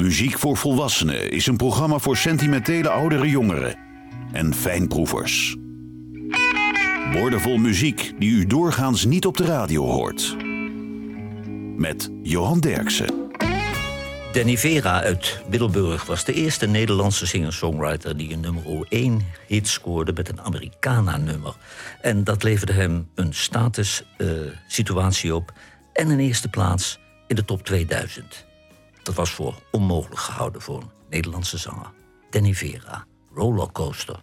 Muziek voor Volwassenen is een programma voor sentimentele oudere jongeren en fijnproevers. Woordenvol muziek die u doorgaans niet op de radio hoort. Met Johan Derksen. Danny Vera uit Middelburg was de eerste Nederlandse singer-songwriter die een nummer 1 hit scoorde met een Americana-nummer. En dat leverde hem een status-situatie op en een eerste plaats in de top 2000. Dat was voor onmogelijk gehouden voor een Nederlandse zanger. Danny Vera, Rollercoaster.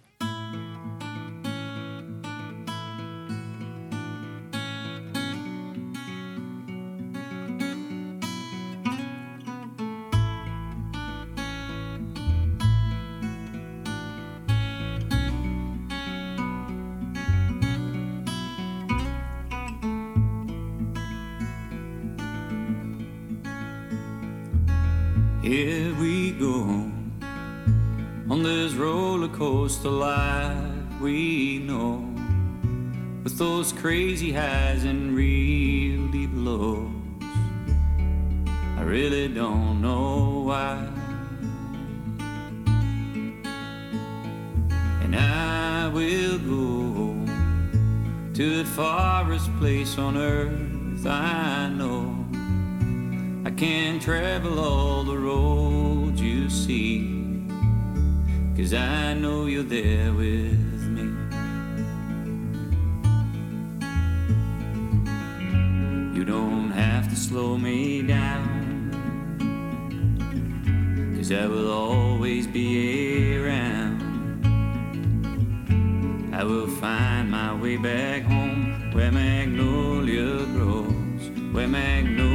Coaster life we know, with those crazy highs and real deep lows. I really don't know why. And I will go to the farthest place on earth I know. I can't travel all the roads Cause I know you're there with me. You don't have to slow me down. Cause I will always be around. I will find my way back home where magnolia grows, where magnolia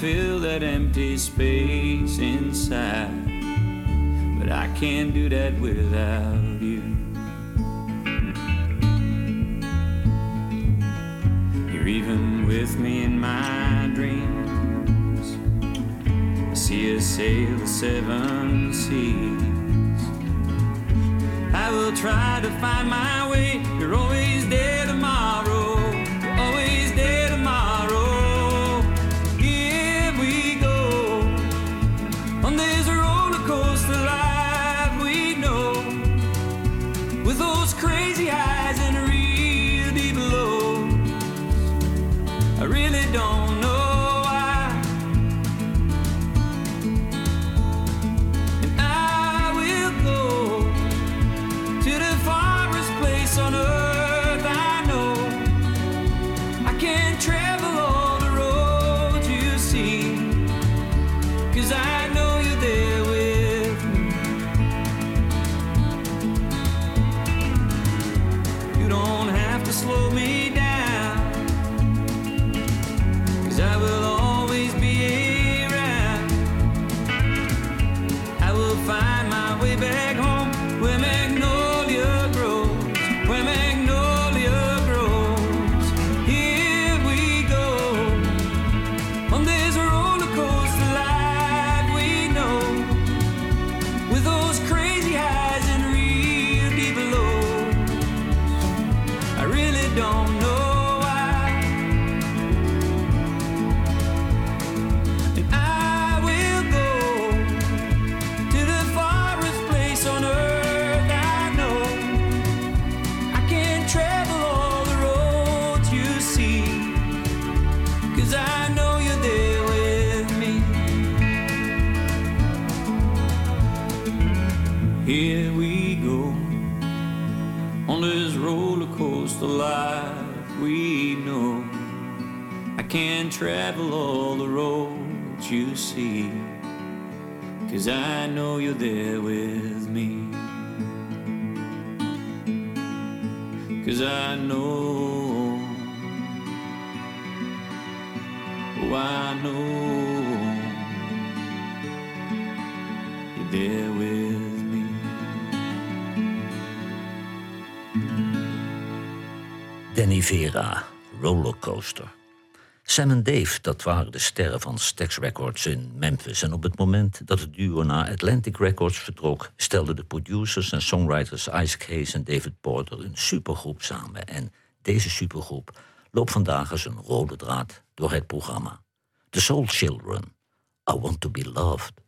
fill that empty space inside, but I can't do that without you. You're even with me in my dreams. I see us sail the seven seas. I will try to find my way. You're always Cause I know you're there with me. Cause I know. Oh, I know. You're there with me. Danny Vera, Rollercoaster. Sam en Dave, dat waren de sterren van Stax Records in Memphis. En op het moment dat het duo naar Atlantic Records vertrok, stelden de producers en songwriters Ice Case en David Porter een supergroep samen. En deze supergroep loopt vandaag als een rode draad door het programma. The Soul Children, I Want to Be Loved.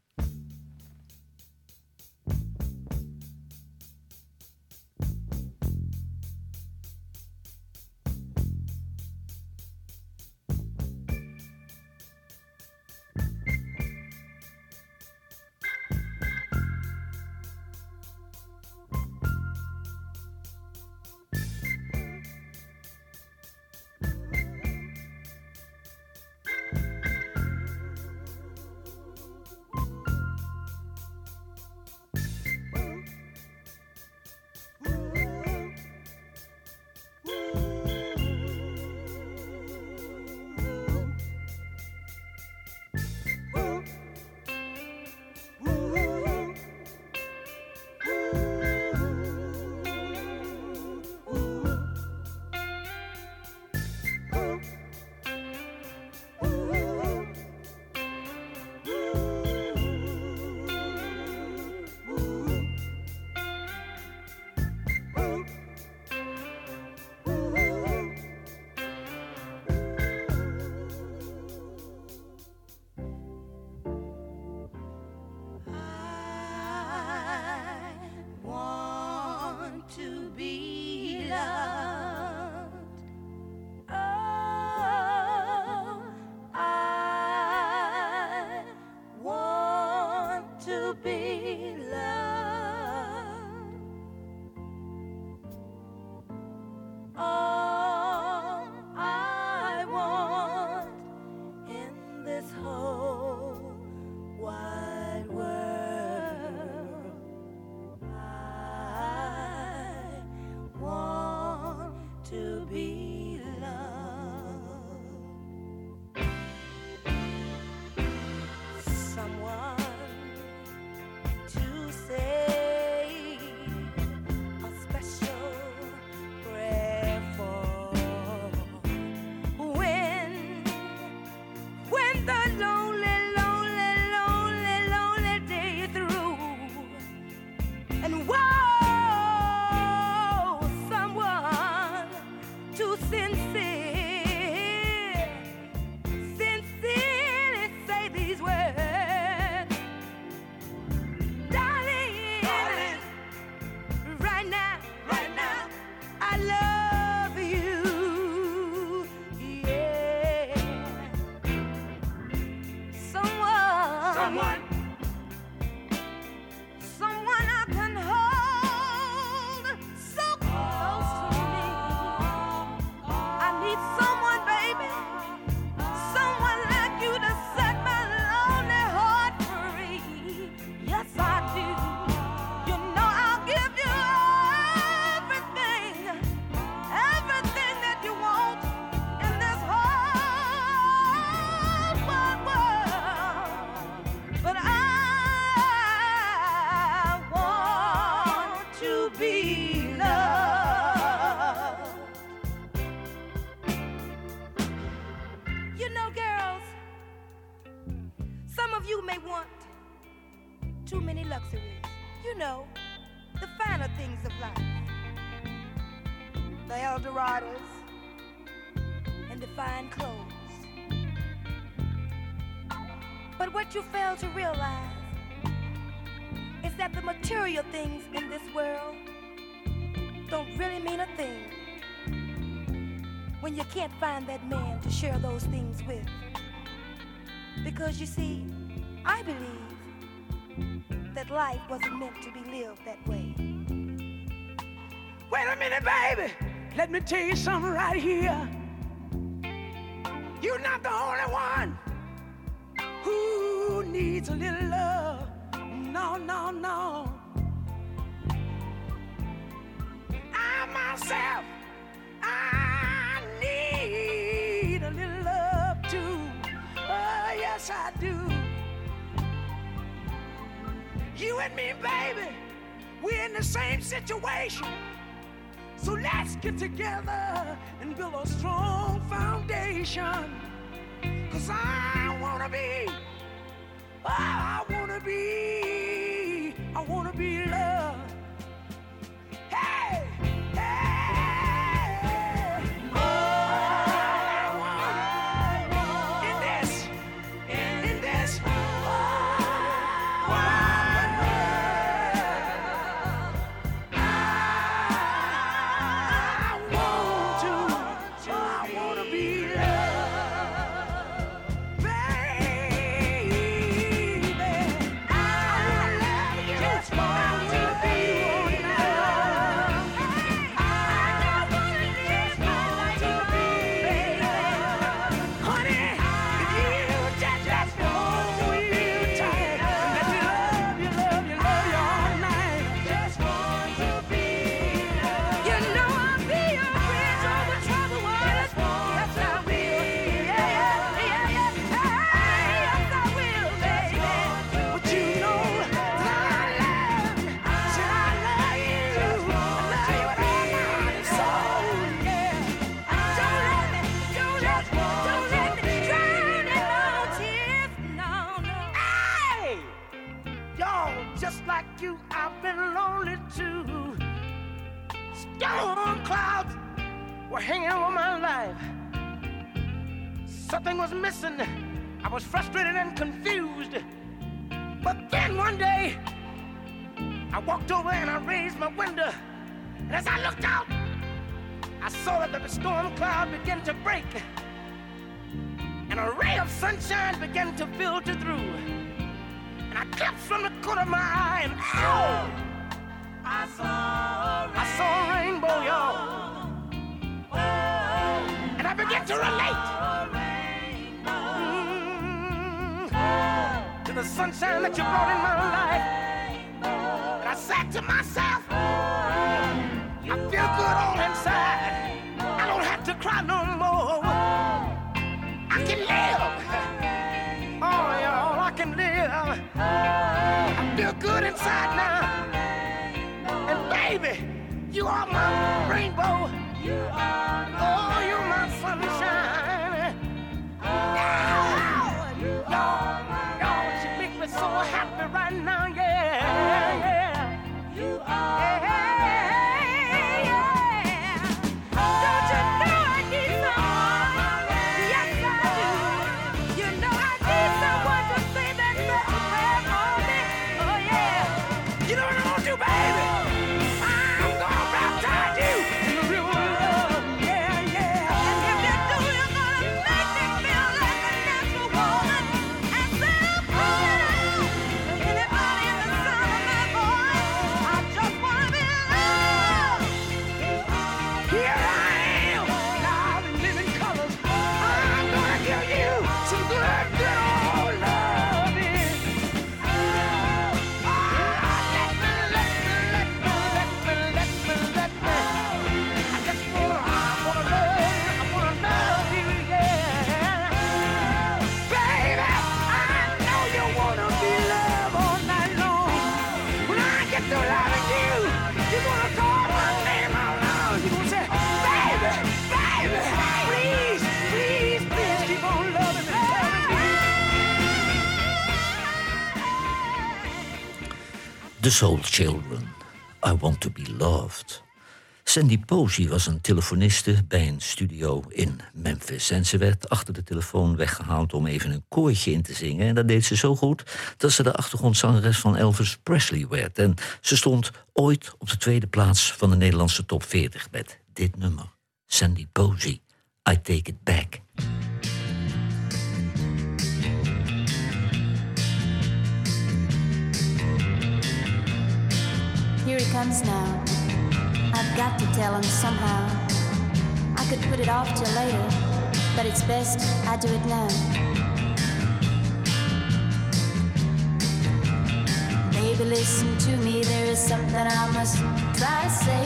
Don't really mean a thing when you can't find that man to share those things with. Because you see, I believe that life wasn't meant to be lived that way. Wait a minute, baby. Let me tell you something right here. You're not the only one who needs a little love. No, no, no. myself. I need a little love too. Oh, yes, I do. You and me, baby, we're in the same situation. So let's get together and build a strong foundation. Cause I wanna be, oh, I wanna be, I wanna be. good inside now. And baby, you are my rainbow. The Soul Children, I Want to Be Loved. Sandy Posey was een telefoniste bij een studio in Memphis. En ze werd achter de telefoon weggehaald om even een koortje in te zingen. En dat deed ze zo goed dat ze de achtergrondzangeres van Elvis Presley werd. En ze stond ooit op de tweede plaats van de Nederlandse top 40 met dit nummer. Sandy Posey, I Take It Back. comes now. I've got to tell him somehow. I could put it off till later, but it's best I do it now. Baby, listen to me, there is something I must try to say.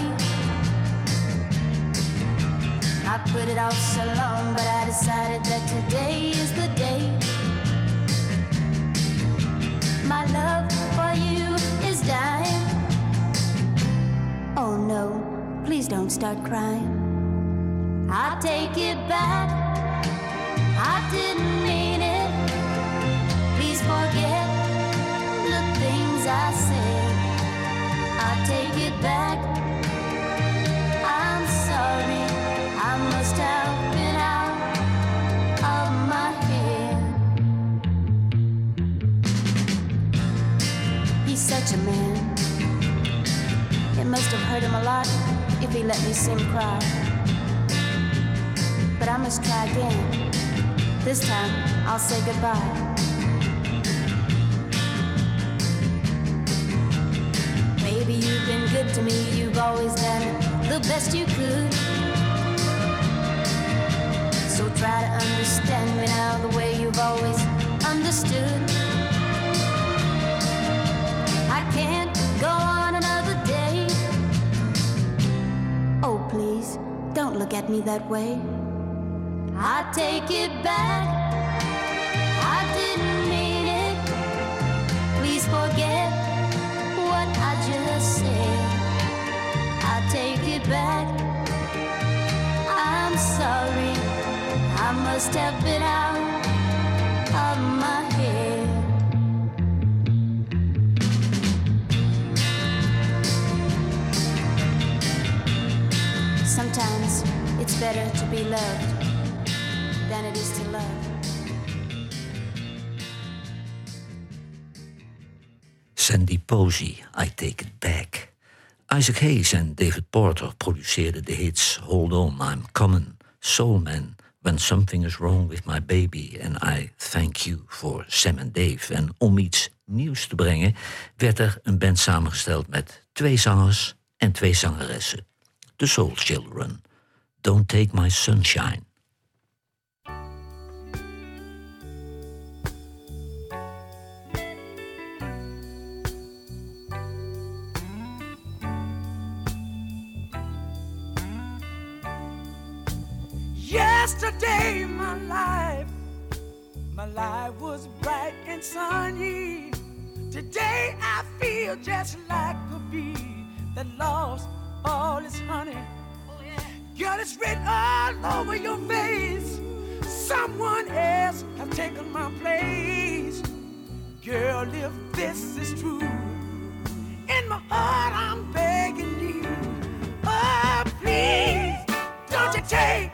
I put it off so long, but I decided that today is the day. My love for you. Oh no, please don't start crying. I take it back. I didn't mean it. Please forget the things I said. I take it back. I'm sorry. I must have been out of my head. He's such a man you see him cry. But I must try again. This time, I'll say goodbye. Baby, you've been good to me. You've always done the best you could. So try to understand me now the way you've always understood. Don't look at me that way. I take it back. I didn't mean it. Please forget what I just said. I take it back. I'm sorry. I must have been out better to be loved than it is to love. Sandy Posey, I Take It Back. Isaac Hayes en David Porter produceerden de hits Hold On, I'm Coming, Soul Man, When Something Is Wrong With My Baby and I Thank You for Sam and Dave. En om iets nieuws te brengen werd er een band samengesteld met twee zangers en twee zangeressen. The Soul Children. Don't Take My Sunshine. Yesterday, my life, my life was bright and sunny. Today, I feel just like a bee that lost all its honey. Girl, it's written all over your face. Someone else has taken my place. Girl, if this is true, in my heart, I'm begging you. Oh, please, don't you take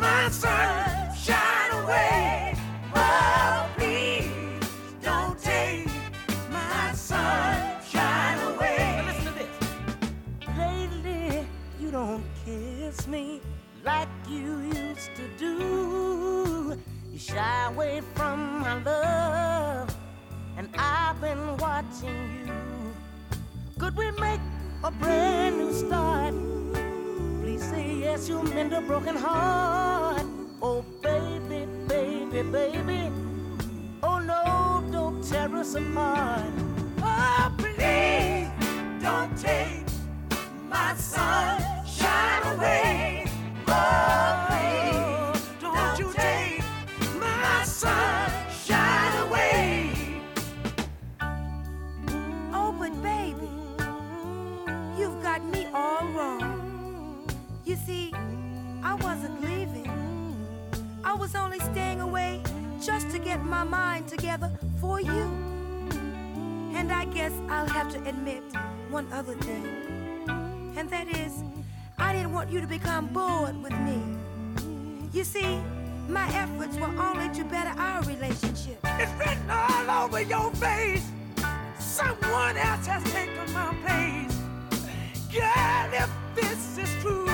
my sunshine away. Kiss me like you used to do. You shy away from my love, and I've been watching you. Could we make a brand new start? Please say yes, you mend a broken heart. Oh, baby, baby, baby. Oh, no, don't tear us apart. Oh, please, don't take get my mind together for you. And I guess I'll have to admit one other thing. And that is, I didn't want you to become bored with me. You see, my efforts were only to better our relationship. It's written all over your face. Someone else has taken my place. Girl, if this is true,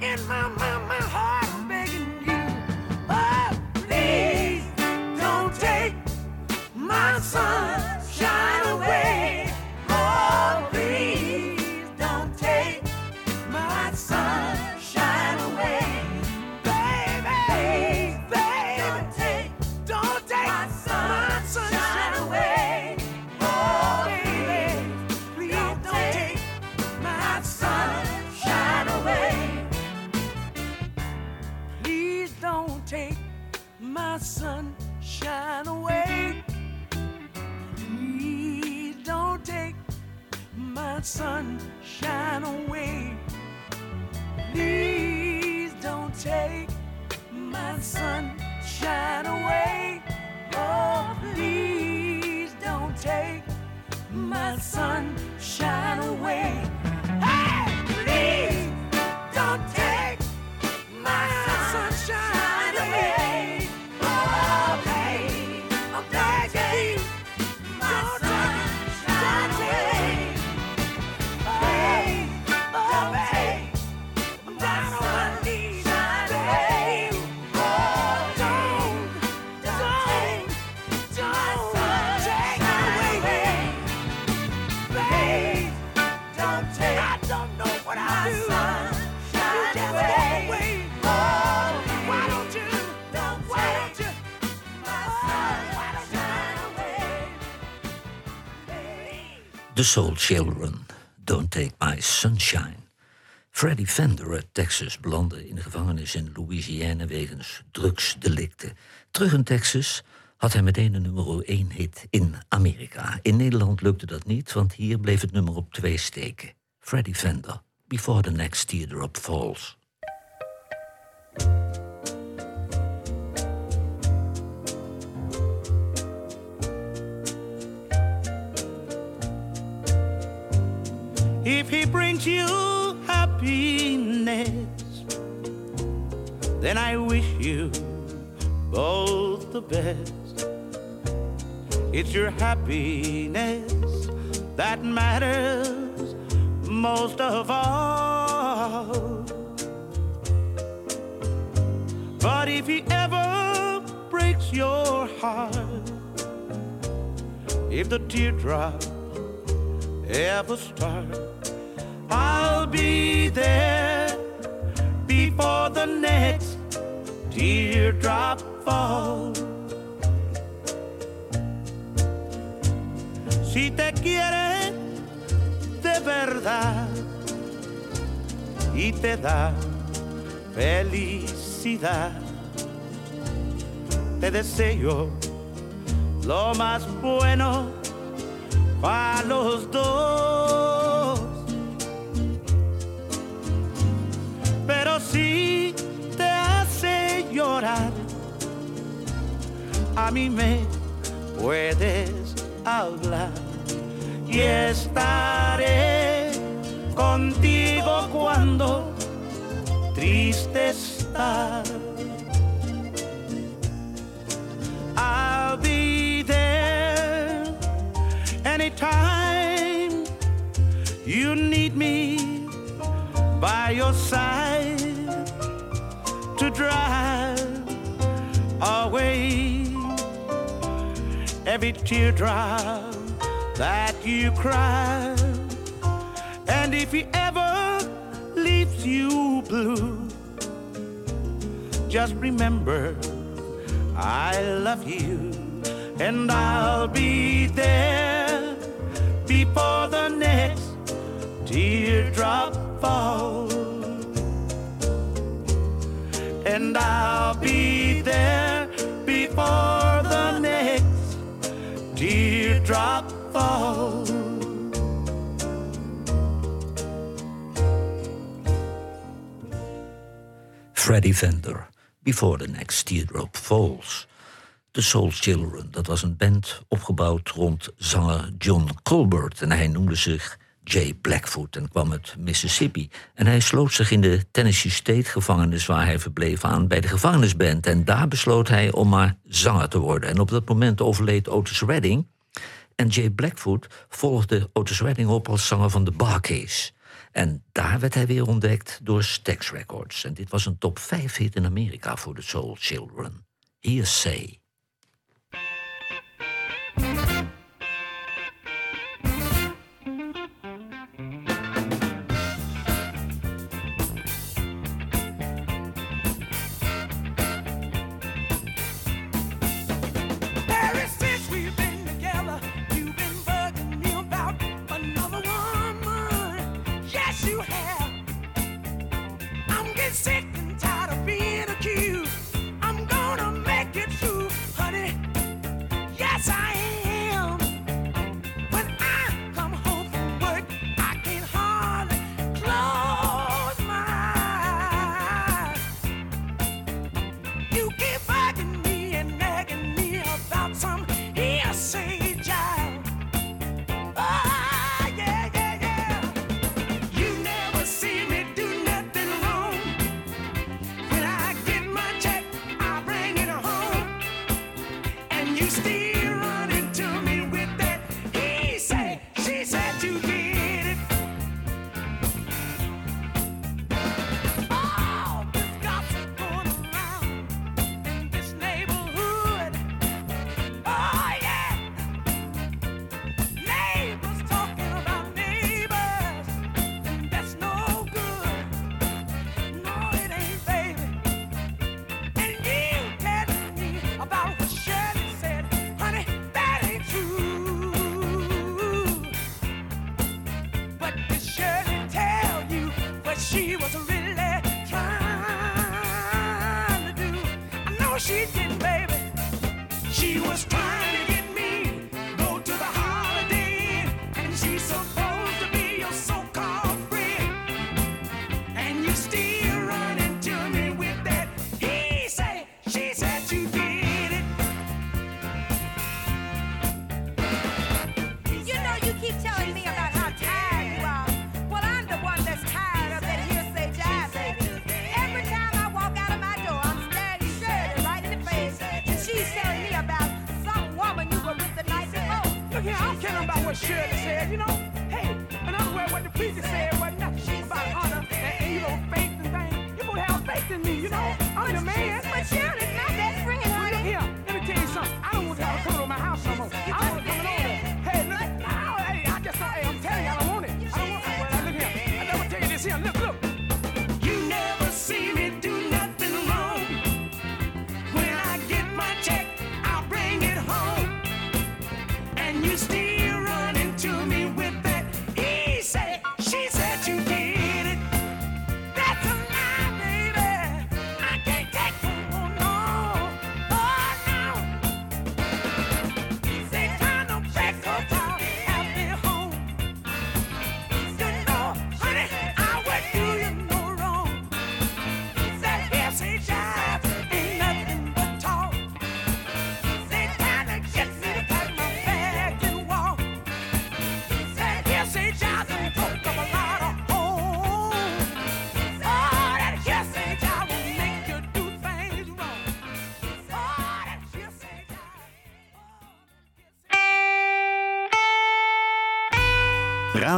in my mind, my heart, my sunshine take my sunshine away. Oh, please don't take my sunshine away. The Soul Children, Don't Take My Sunshine. Freddy Fender uit Texas belandde in de gevangenis in Louisiana wegens drugsdelicten. Terug in Texas had hij meteen een nummer 1 hit in Amerika. In Nederland lukte dat niet, want hier bleef het nummer op twee steken. Freddy Fender, Before the Next Teardrop Falls. If he brings you happiness, then I wish you both the best. It's your happiness that matters most of all. But if he ever breaks your heart, if the teardrop ever start, Be there before the next teardrop falls. Si te quiere de verdad y te da felicidad, te deseo lo más bueno para los dos. A mí me puedes hablar y estaré contigo cuando triste estás. I'll be there anytime you need me by your side to drive away every teardrop that you cry. And if he ever leaves you blue, just remember I love you and I'll be there before the next teardrop falls. And I'll be there before teardrop falls. Freddie Fender, Before the Next Teardrop Falls. The Soul Children, dat was een band opgebouwd rond zanger John Colbert. En hij noemde zich Jay Blackfoot en kwam uit Mississippi. En hij sloot zich in de Tennessee State gevangenis waar hij verbleef aan bij de gevangenisband. En daar besloot hij om maar zanger te worden. En op dat moment overleed Otis Redding. En Jay Blackfoot volgde Otis Redding op als zanger van de Barcase. En daar werd hij weer ontdekt door Stax Records. En dit was een top 5 hit in Amerika voor de Soul Children. Here's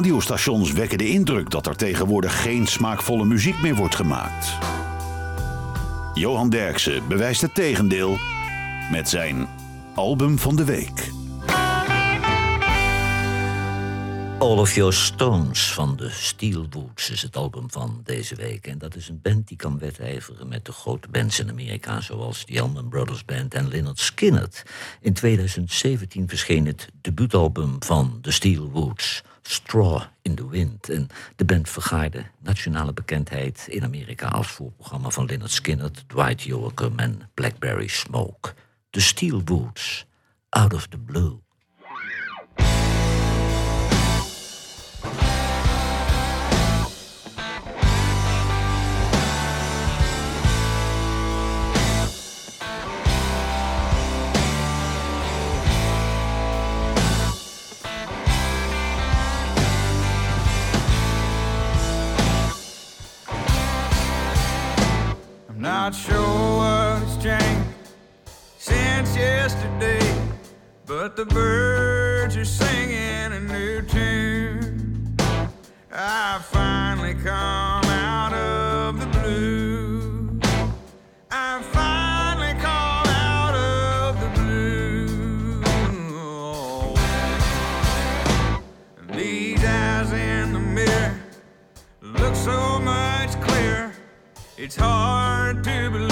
radiostations wekken de indruk dat er tegenwoordig geen smaakvolle muziek meer wordt gemaakt. Johan Derksen bewijst het tegendeel met zijn album van de week. All of Your Stones van de Steelboots is het album van deze week. En dat is een band die kan wedijveren met de grote bands in Amerika... zoals de Allman Brothers Band en Leonard Skinner. In 2017 verscheen het debuutalbum van de Steelboots... Straw in the Wind. En de band vergaarde nationale bekendheid in Amerika als voorprogramma van Leonard Skinner, Dwight Yoakam en Blackberry Smoke. The Steel Boots, Out of the Blue. but the birds are singing a new tune. I finally come out of the blue. I finally come out of the blue. These eyes in the mirror look so much clearer. It's hard to believe.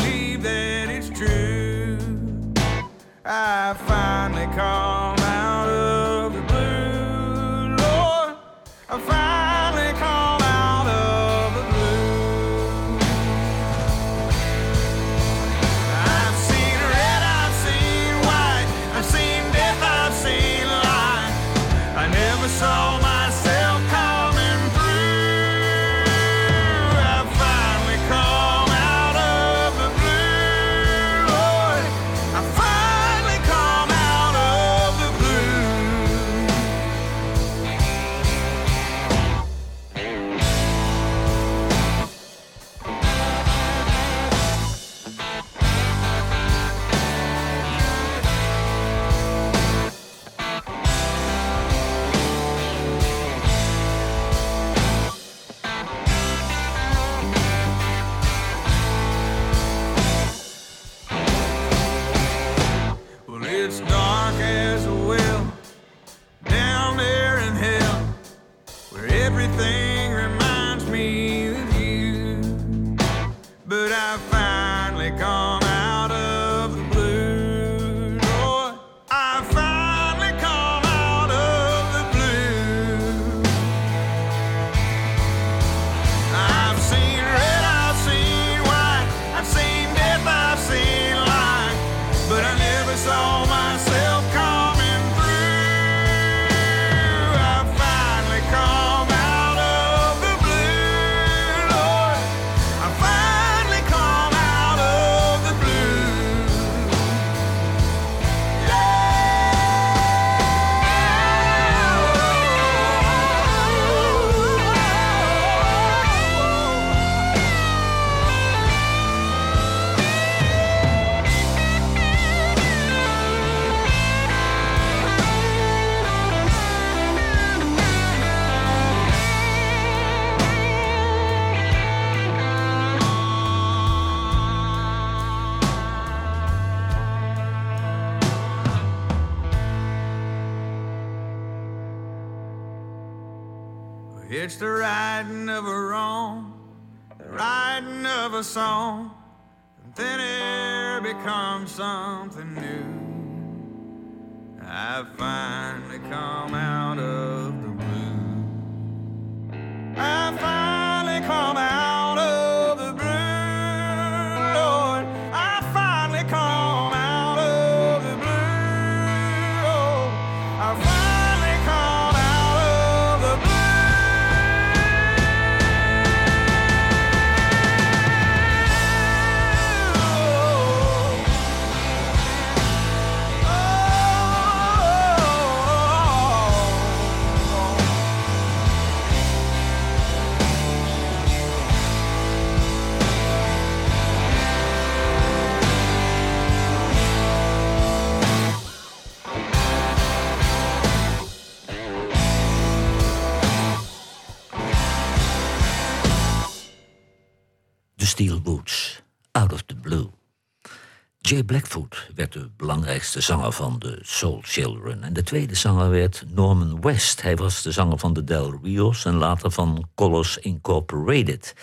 Jay Blackfoot werd de belangrijkste zanger van de Soul Children. En de tweede zanger werd Norman West. Hij was de zanger van de Del Rios en later van Colors Incorporated.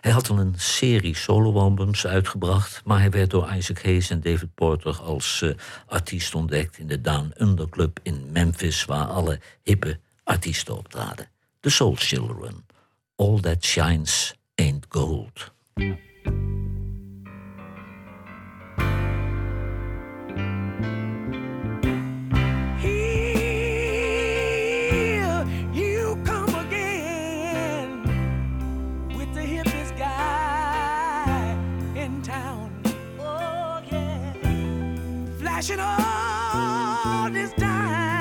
Hij had al een serie soloalbums uitgebracht... maar hij werd door Isaac Hayes en David Porter als eh, artiest ontdekt... in de Down Under Club in Memphis... waar alle hippe artiesten optraden. The Soul Children. All That Shines Ain't Gold. Flashing all his diamonds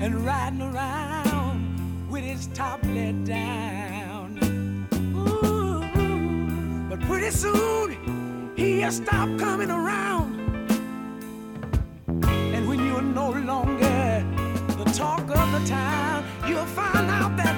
and riding around with his top let down. Ooh, but pretty soon he'll stop coming around. And when you're no longer the talk of the town, you'll find out that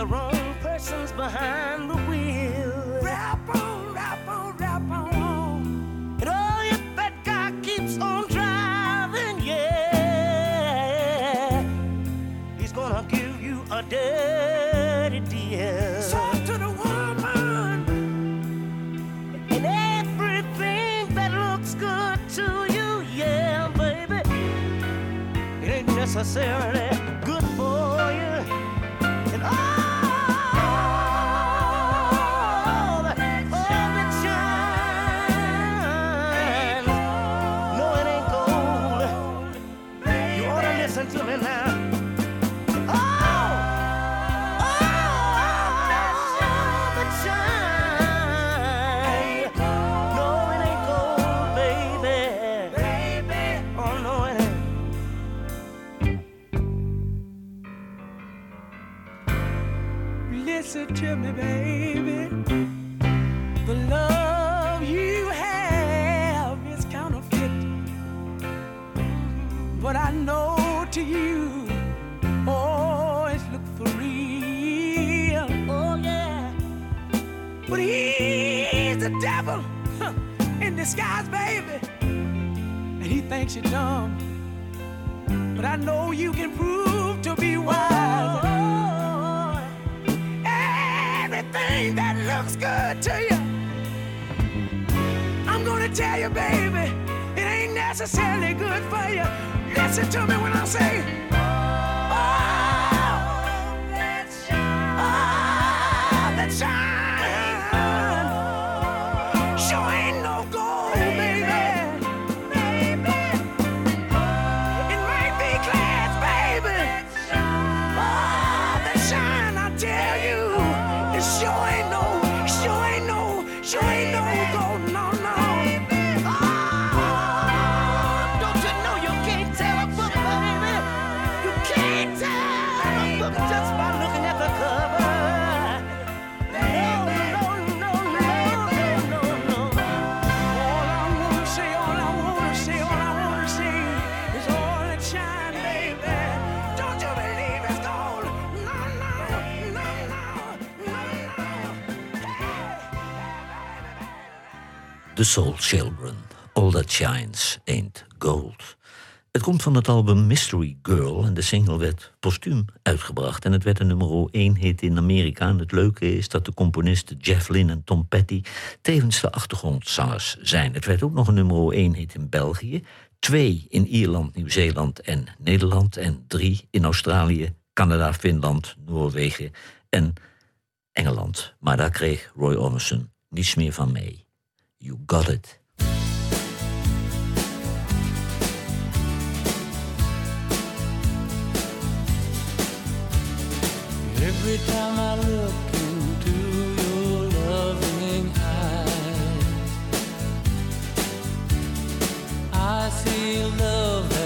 the wrong person's behind the wheel. Rap on, rap on, rap on. And oh, if that guy keeps on driving, yeah, he's gonna give you a dirty deal. To the woman. And everything that looks good to you, yeah, baby, it ain't necessarily The Soul Children. All That Shines Ain't Gold. Het komt van het album Mystery Girl en de single werd postuum uitgebracht. En het werd een nummer 1 hit in Amerika. En het leuke is dat de componisten Jeff Lynne en Tom Petty tevens de achtergrondzangers zijn. Het werd ook nog een nummer 1 hit in België. Twee in Ierland, Nieuw-Zeeland en Nederland. En drie in Australië, Canada, Finland, Noorwegen en Engeland. Maar daar kreeg Roy Orbison niets meer van mee. You got it. Every time I look into your loving eyes, I see love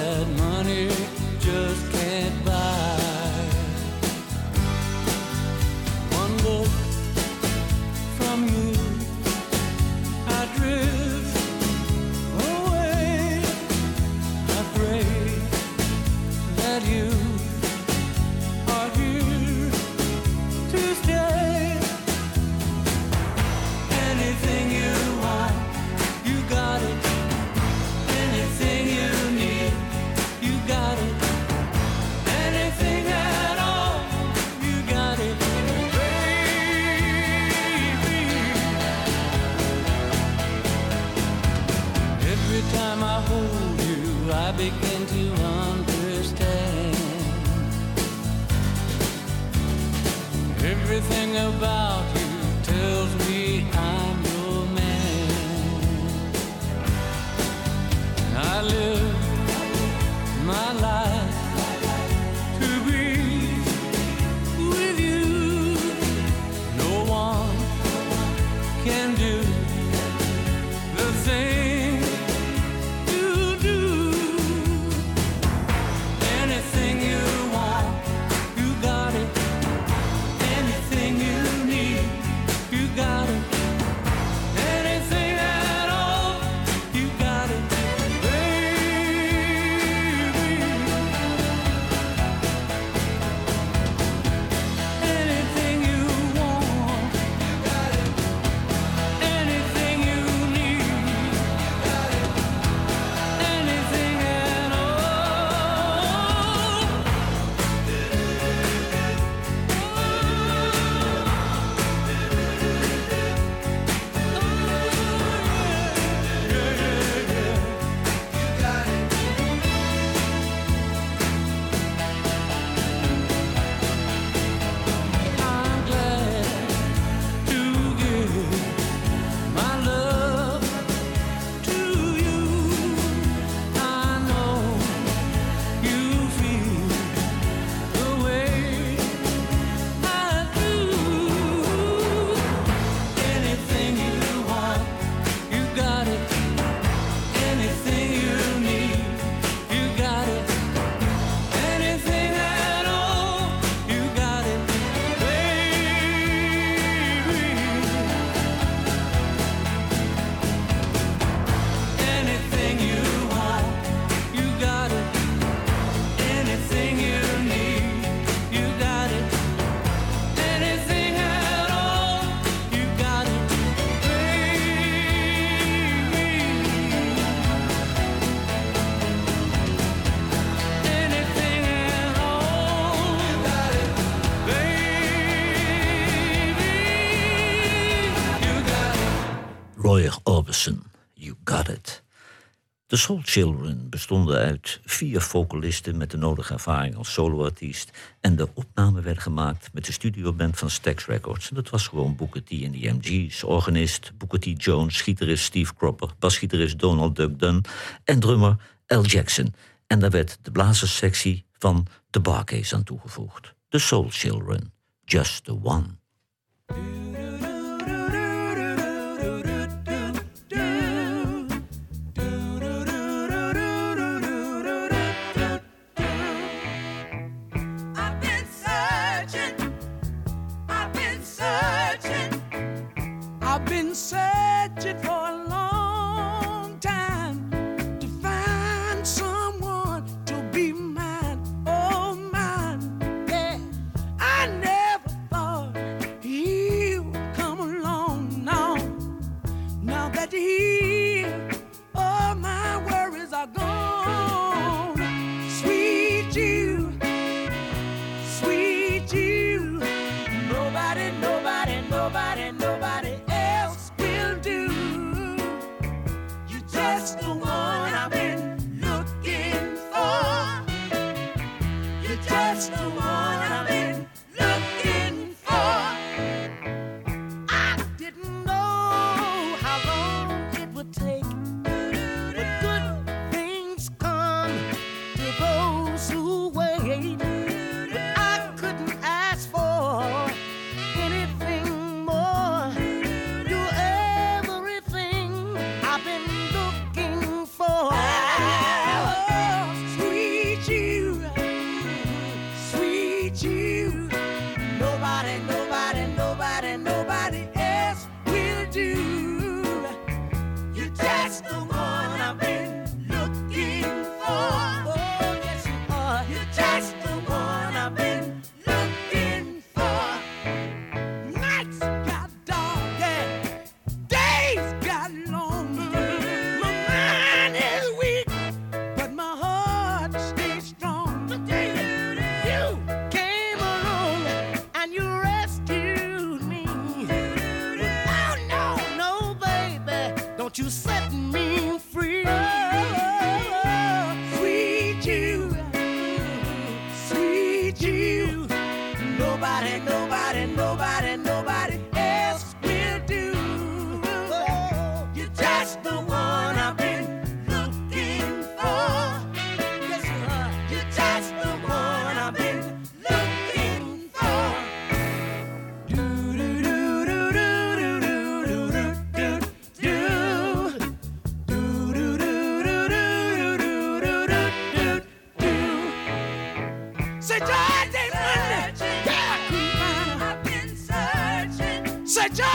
De Soul Children bestonden uit vier vocalisten met de nodige ervaring als soloartiest. En de opname werd gemaakt met de studioband van Stax Records. En dat was gewoon Booker T en de MG's, organist Booker T. Jones, gitarist Steve Cropper, basgitarist Donald Duck Dunn en drummer Al Jackson. En daar werd de blazerssectie van de Barcase aan toegevoegd. De Soul Children, Just the One.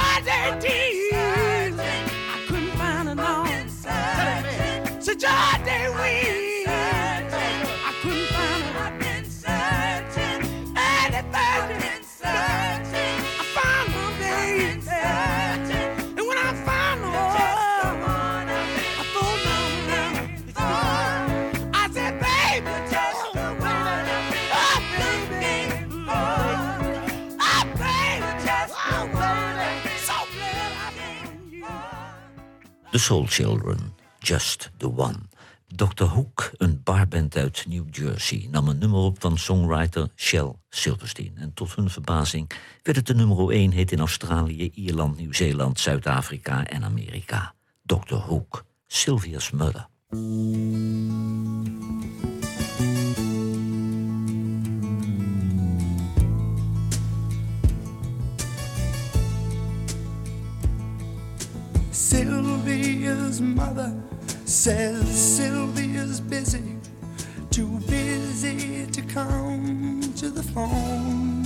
Say Jordan D. I couldn't find it on. Say Jordan Wee. The Soul Children, Just the One. Dr. Hook, een barband uit New Jersey, nam een nummer op van songwriter Shel Silverstein. En tot hun verbazing werd het de nummer 1 hit in Australië, Ierland, Nieuw-Zeeland, Zuid-Afrika en Amerika. Dr. Hook, Sylvia's Mother. Sylvia's mother says Sylvia's busy, too busy to come to the phone.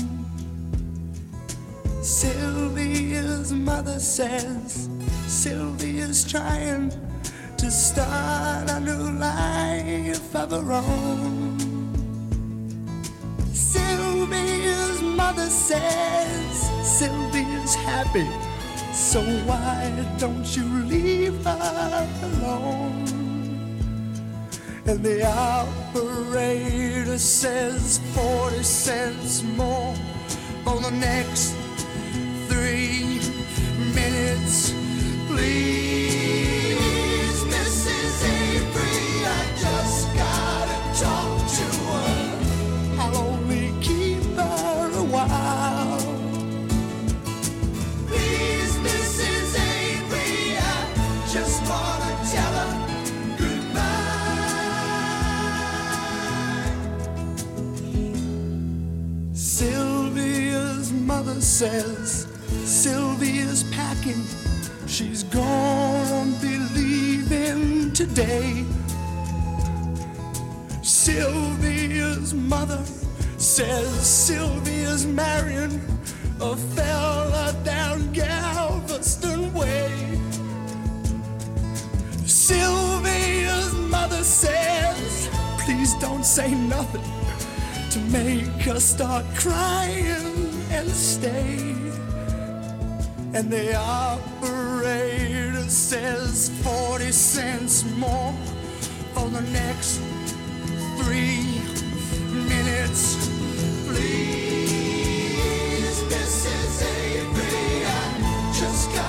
Sylvia's mother says Sylvia's trying to start a new life of her own. Sylvia's mother says Sylvia's happy, so why don't you leave alone? And the operator says 40 cents more for the next three minutes, please. Says Sylvia's packing. She's gonna be leaving today. Sylvia's mother says Sylvia's marrying a fella down Galveston Way. Sylvia's mother says, please don't say nothing to make her start crying and stay. And the operator says 40 cents more for the next three minutes. Please, Mrs. Avery, I just gotta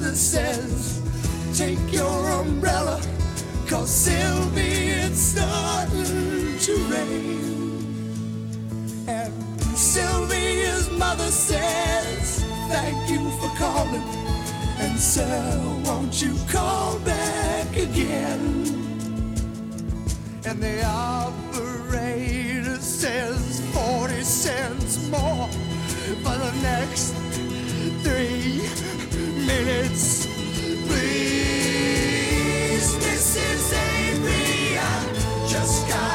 Mother says, Take your umbrella, cause Sylvia, it's starting to rain. And Sylvia's mother says, Thank you for calling. And sir, won't you call back again? And the operator says 40 cents more for the next three minutes. Please, Mrs. Avery, just got.